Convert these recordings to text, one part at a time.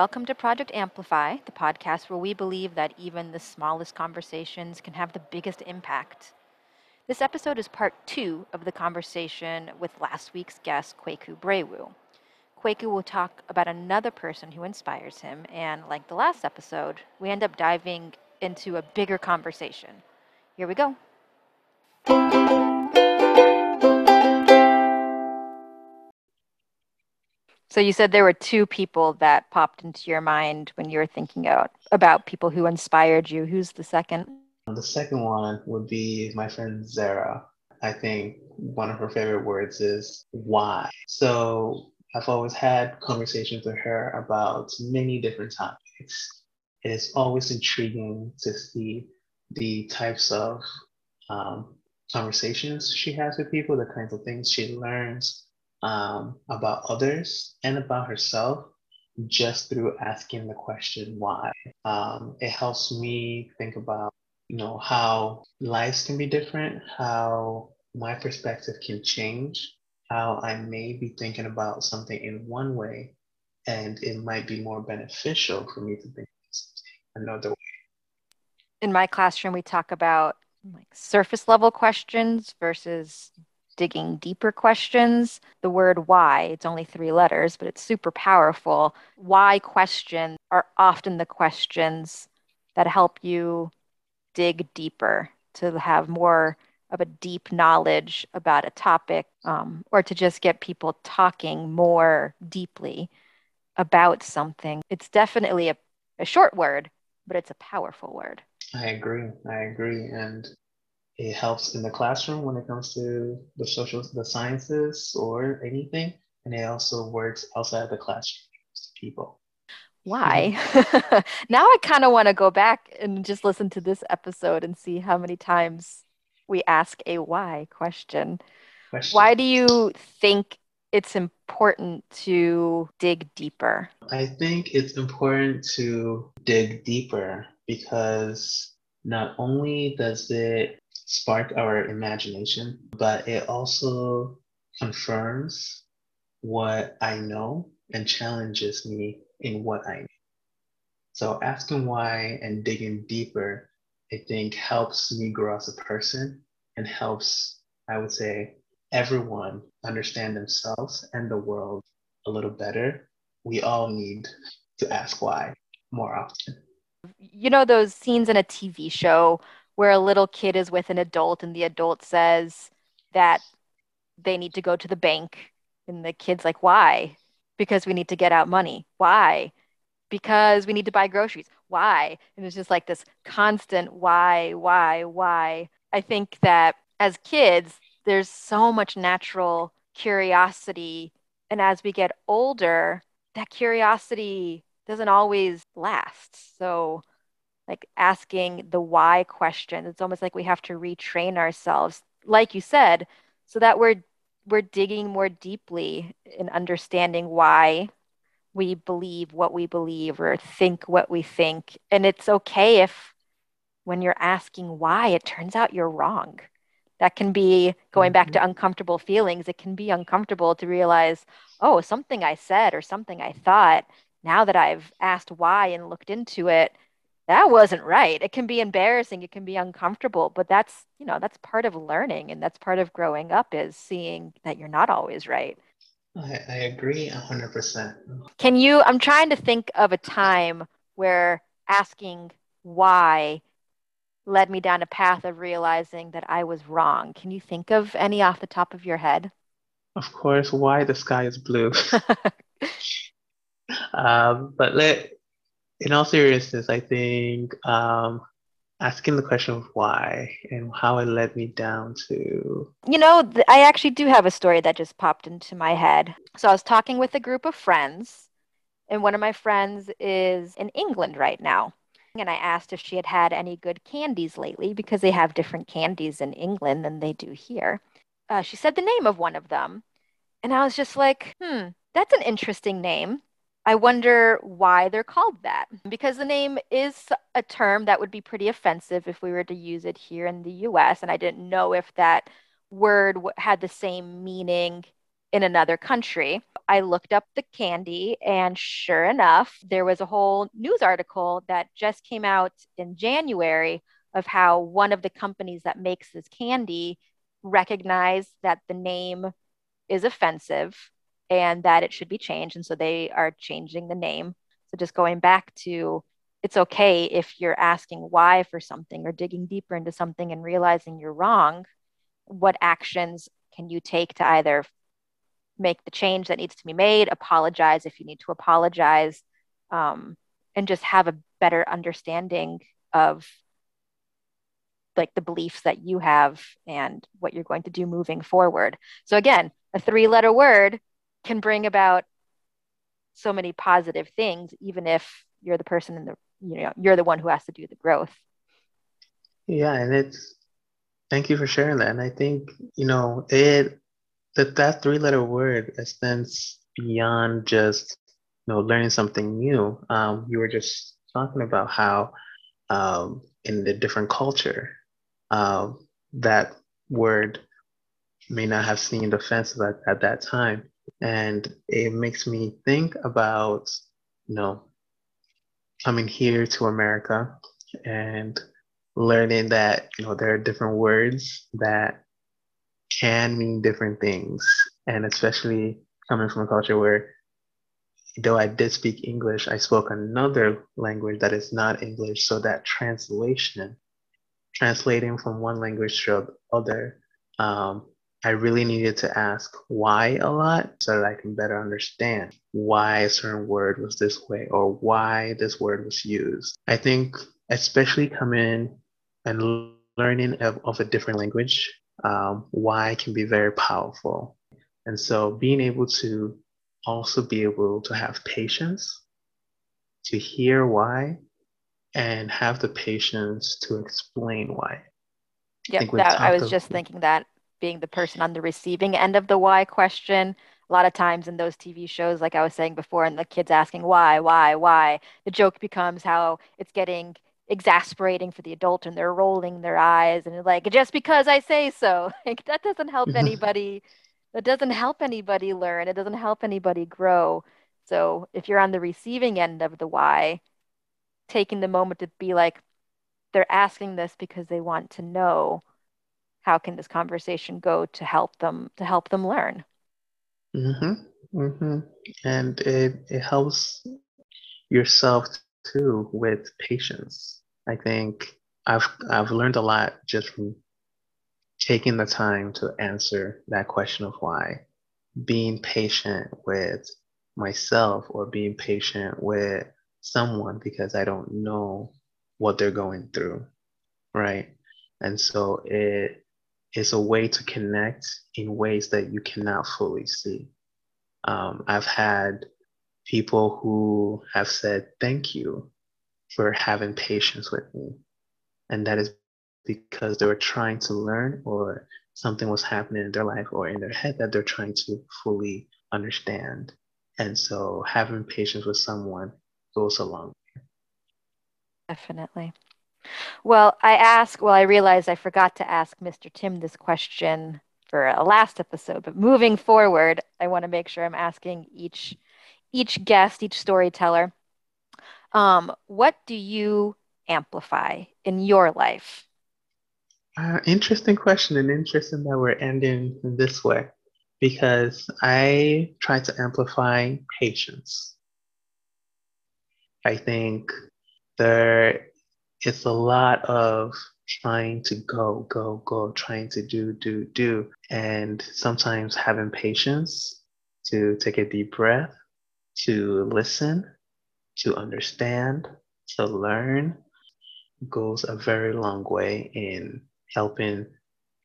Welcome to Project Amplify, the podcast where we believe that even the smallest conversations can have the biggest impact. This episode is part two of the conversation with last week's guest, Kwaku Brewu. Kwaku will talk about another person who inspires him, and like the last episode, we end up diving into a bigger conversation. Here we go. So you said there were two people that popped into your mind when you were thinking out about people who inspired you. Who's the second? The second one would be my friend Zara. I think one of her favorite words is why. So I've always had conversations with her about many different topics. It is always intriguing to see the types of um, conversations she has with people, the kinds of things she learns um, about others and about herself just through asking the question why. Um, it helps me think about, you know, how lives can be different, how my perspective can change, how I may be thinking about something in one way, and it might be more beneficial for me to think another way. In my classroom, we talk about like surface level questions versus digging deeper questions. The word why, it's only three letters, but it's super powerful. Why questions are often the questions that help you dig deeper to have more of a deep knowledge about a topic um, or to just get people talking more deeply about something. It's definitely a, a short word, but it's a powerful word. I agree. I agree. And it helps in the classroom when it comes to the social the sciences or anything and it also works outside of the classroom to people. Why? Now i kind of want to go back and just listen to this episode and see how many times we ask a why question, question. why do you think it's important to dig deeper? I think it's important to dig deeper because not only does it spark our imagination, but it also confirms what I know and challenges me in what I know. So asking why and digging deeper, I think helps me grow as a person and helps, I would say, everyone understand themselves and the world a little better. We all need to ask why more often. You know, those scenes in a TV show where a little kid is with an adult and the adult says that they need to go to the bank and the kid's like why? Because we need to get out money. Why? Because we need to buy groceries. Why? And it's just like this constant why why why? I think that as kids there's so much natural curiosity. And as we get older that curiosity doesn't always last. So like asking the why question. It's almost like we have to retrain ourselves, like you said, so that we're we're digging more deeply in understanding why we believe what we believe or think what we think. And it's okay if when you're asking why, it turns out you're wrong. That can be going back to mm-hmm. uncomfortable feelings. It can be uncomfortable to realize, oh, something I said or something I thought, now that I've asked why and looked into it, that wasn't right. It can be embarrassing, it can be uncomfortable, but that's, you know, that's part of learning and that's part of growing up is seeing that you're not always right. I, I agree 100%. Can you, I'm trying to think of a time where asking why led me down a path of realizing that I was wrong. Can you think of any off the top of your head? Of course, why the sky is blue. um, but let in all seriousness, I think um, asking the question of why and how it led me down to. You know, th- I actually do have a story that just popped into my head. So I was talking with a group of friends, and one of my friends is in England right now. And I asked if she had had any good candies lately because they have different candies in England than they do here. Uh, she said the name of one of them. And I was just like, hmm, that's an interesting name. I wonder why they're called that. Because the name is a term that would be pretty offensive if we were to use it here in the US. And I didn't know if that word had the same meaning in another country. I looked up the candy, and sure enough, there was a whole news article that just came out in January of how one of the companies that makes this candy recognized that the name is offensive and that it should be changed. And so they are changing the name. So just going back to it's okay if you're asking why for something or digging deeper into something and realizing you're wrong. What actions can you take to either make the change that needs to be made, apologize if you need to apologize, um, and just have a better understanding of like the beliefs that you have and what you're going to do moving forward. So again, a three letter word can bring about so many positive things even if you're the person in the you know you're the one who has to do the growth. Yeah, and it's thank you for sharing that. And I think, you know, it that that three letter word extends beyond just you know learning something new. Um, you were just talking about how um, in the different culture uh, that word may not have seemed offensive at, at that time. And it makes me think about, you know, coming here to America and learning that, you know, there are different words that can mean different things. And especially coming from a culture where though I did speak English, I spoke another language that is not English. So that translation translating from one language to other, um, I really needed to ask why a lot so that I can better understand why a certain word was this way or why this word was used. I think, especially coming and learning of, of a different language, um, why can be very powerful. And so being able to also be able to have patience to hear why and have the patience to explain why. Yeah, I, I was just thinking that being the person on the receiving end of the why question. A lot of times in those TV shows, like I was saying before, and the kids asking why, why, why, the joke becomes how it's getting exasperating for the adult and they're rolling their eyes and like just because I say so. Like that doesn't help mm-hmm. anybody. that doesn't help anybody learn. It doesn't help anybody grow. So if you're on the receiving end of the why, taking the moment to be like, they're asking this because they want to know how can this conversation go to help them to help them learn. Mm-hmm. Mm-hmm. And it, it helps yourself too with patience. I think I've I've learned a lot just from taking the time to answer that question of why. Being patient with myself or being patient with someone because I don't know what they're going through, right? And so it is a way to connect in ways that you cannot fully see. Um, I've had people who have said thank you for having patience with me. And that is because they were trying to learn or something was happening in their life or in their head that they're trying to fully understand. And so having patience with someone goes a long way. Definitely. Well, I ask, well, I realized I forgot to ask Mr. Tim this question for a last episode, but moving forward, I want to make sure I'm asking each each guest, each storyteller, um, what do you amplify in your life? Uh, interesting question, and interesting that we're ending this way because I try to amplify patience. I think there is a lot of trying to go, go, go, trying to do, do, do, and sometimes having patience to take a deep breath, to listen, to understand, to learn goes a very long way in helping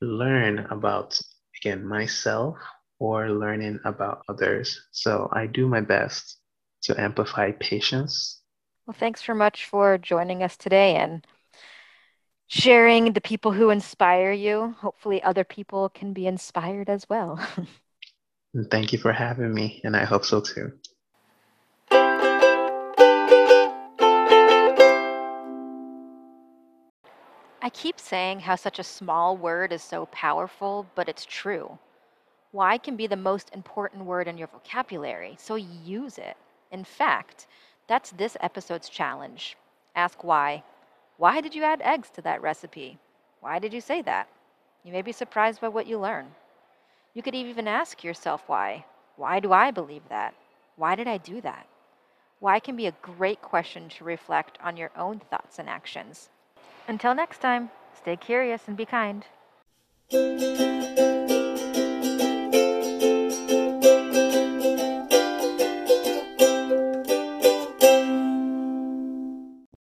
learn about, again, myself or learning about others. So I do my best to amplify patience well, thanks so much for joining us today and sharing the people who inspire you. Hopefully, other people can be inspired as well. Thank you for having me, and I hope so too. I keep saying how such a small word is so powerful, but it's true. Why can be the most important word in your vocabulary, so use it. In fact, that's this episode's challenge. Ask why. Why did you add eggs to that recipe? Why did you say that? You may be surprised by what you learn. You could even ask yourself why. Why do I believe that? Why did I do that? Why can be a great question to reflect on your own thoughts and actions. Until next time, stay curious and be kind.